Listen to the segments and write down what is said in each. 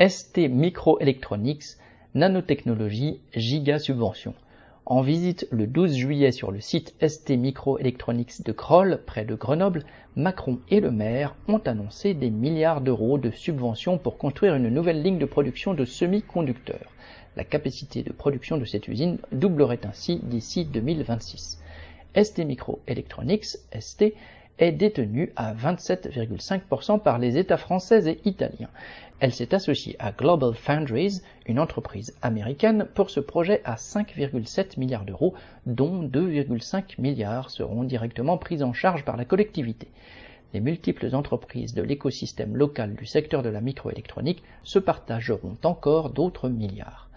ST Microelectronics, nanotechnologie, giga subvention. En visite le 12 juillet sur le site ST Microelectronics de Kroll, près de Grenoble, Macron et le maire ont annoncé des milliards d'euros de subventions pour construire une nouvelle ligne de production de semi-conducteurs. La capacité de production de cette usine doublerait ainsi d'ici 2026. ST Microelectronics, ST, est détenue à 27,5% par les États français et italiens. Elle s'est associée à Global Foundries, une entreprise américaine, pour ce projet à 5,7 milliards d'euros, dont 2,5 milliards seront directement pris en charge par la collectivité. Les multiples entreprises de l'écosystème local du secteur de la microélectronique se partageront encore d'autres milliards.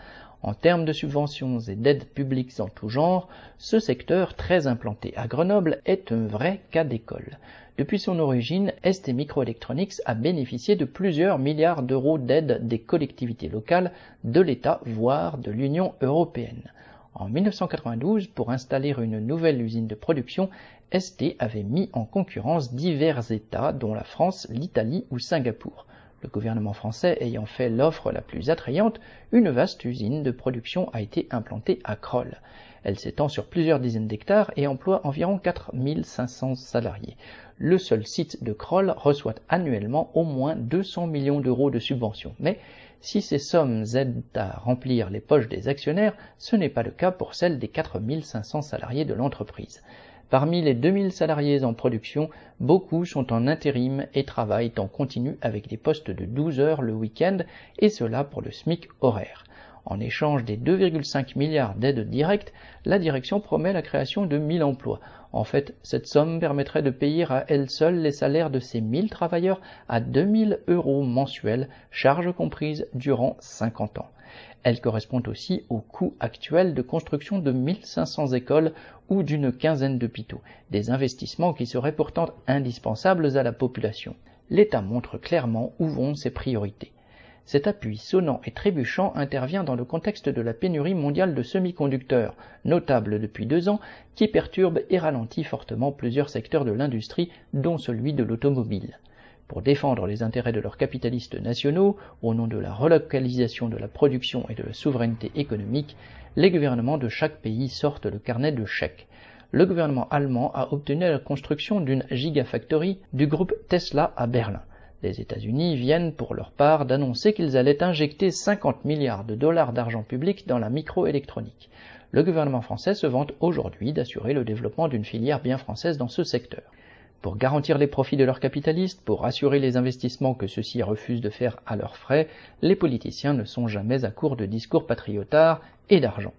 En termes de subventions et d'aides publiques en tout genre, ce secteur très implanté à Grenoble est un vrai cas d'école. Depuis son origine, ST Microelectronics a bénéficié de plusieurs milliards d'euros d'aides des collectivités locales, de l'État, voire de l'Union européenne. En 1992, pour installer une nouvelle usine de production, ST avait mis en concurrence divers États, dont la France, l'Italie ou Singapour le gouvernement français ayant fait l'offre la plus attrayante, une vaste usine de production a été implantée à Kroll. Elle s'étend sur plusieurs dizaines d'hectares et emploie environ 4500 salariés. Le seul site de Kroll reçoit annuellement au moins 200 millions d'euros de subventions. Mais si ces sommes aident à remplir les poches des actionnaires, ce n'est pas le cas pour celles des 4500 salariés de l'entreprise. Parmi les 2000 salariés en production, beaucoup sont en intérim et travaillent en continu avec des postes de 12 heures le week-end, et cela pour le SMIC horaire. En échange des 2,5 milliards d'aides directes, la direction promet la création de 1000 emplois. En fait, cette somme permettrait de payer à elle seule les salaires de ces 1000 travailleurs à 2000 euros mensuels, charges comprises durant 50 ans. Elle correspond aussi au coût actuel de construction de 1500 écoles ou d'une quinzaine d'hôpitaux, des investissements qui seraient pourtant indispensables à la population. L'État montre clairement où vont ses priorités. Cet appui sonnant et trébuchant intervient dans le contexte de la pénurie mondiale de semi-conducteurs, notable depuis deux ans, qui perturbe et ralentit fortement plusieurs secteurs de l'industrie, dont celui de l'automobile pour défendre les intérêts de leurs capitalistes nationaux, au nom de la relocalisation de la production et de la souveraineté économique, les gouvernements de chaque pays sortent le carnet de chèques. Le gouvernement allemand a obtenu la construction d'une gigafactory du groupe Tesla à Berlin. Les États-Unis viennent pour leur part d'annoncer qu'ils allaient injecter 50 milliards de dollars d'argent public dans la microélectronique. Le gouvernement français se vante aujourd'hui d'assurer le développement d'une filière bien française dans ce secteur pour garantir les profits de leurs capitalistes, pour assurer les investissements que ceux-ci refusent de faire à leurs frais, les politiciens ne sont jamais à court de discours patriotards et d'argent.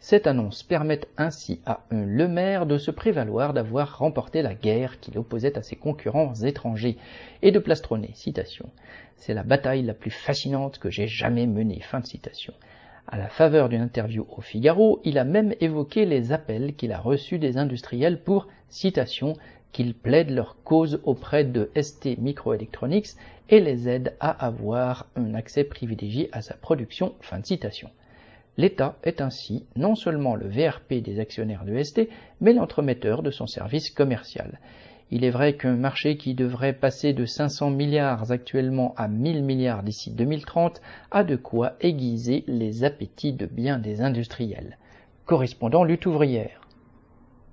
Cette annonce permet ainsi à un Le Maire de se prévaloir d'avoir remporté la guerre qu'il opposait à ses concurrents étrangers et de plastronner, citation, c'est la bataille la plus fascinante que j'ai jamais menée, fin de citation. À la faveur d'une interview au Figaro, il a même évoqué les appels qu'il a reçus des industriels pour, citation, qu'ils plaident leur cause auprès de ST Microelectronics et les aident à avoir un accès privilégié à sa production. Fin de citation. L'État est ainsi non seulement le VRP des actionnaires de ST, mais l'entremetteur de son service commercial. Il est vrai qu'un marché qui devrait passer de 500 milliards actuellement à 1000 milliards d'ici 2030 a de quoi aiguiser les appétits de bien des industriels. Correspondant lutte ouvrière.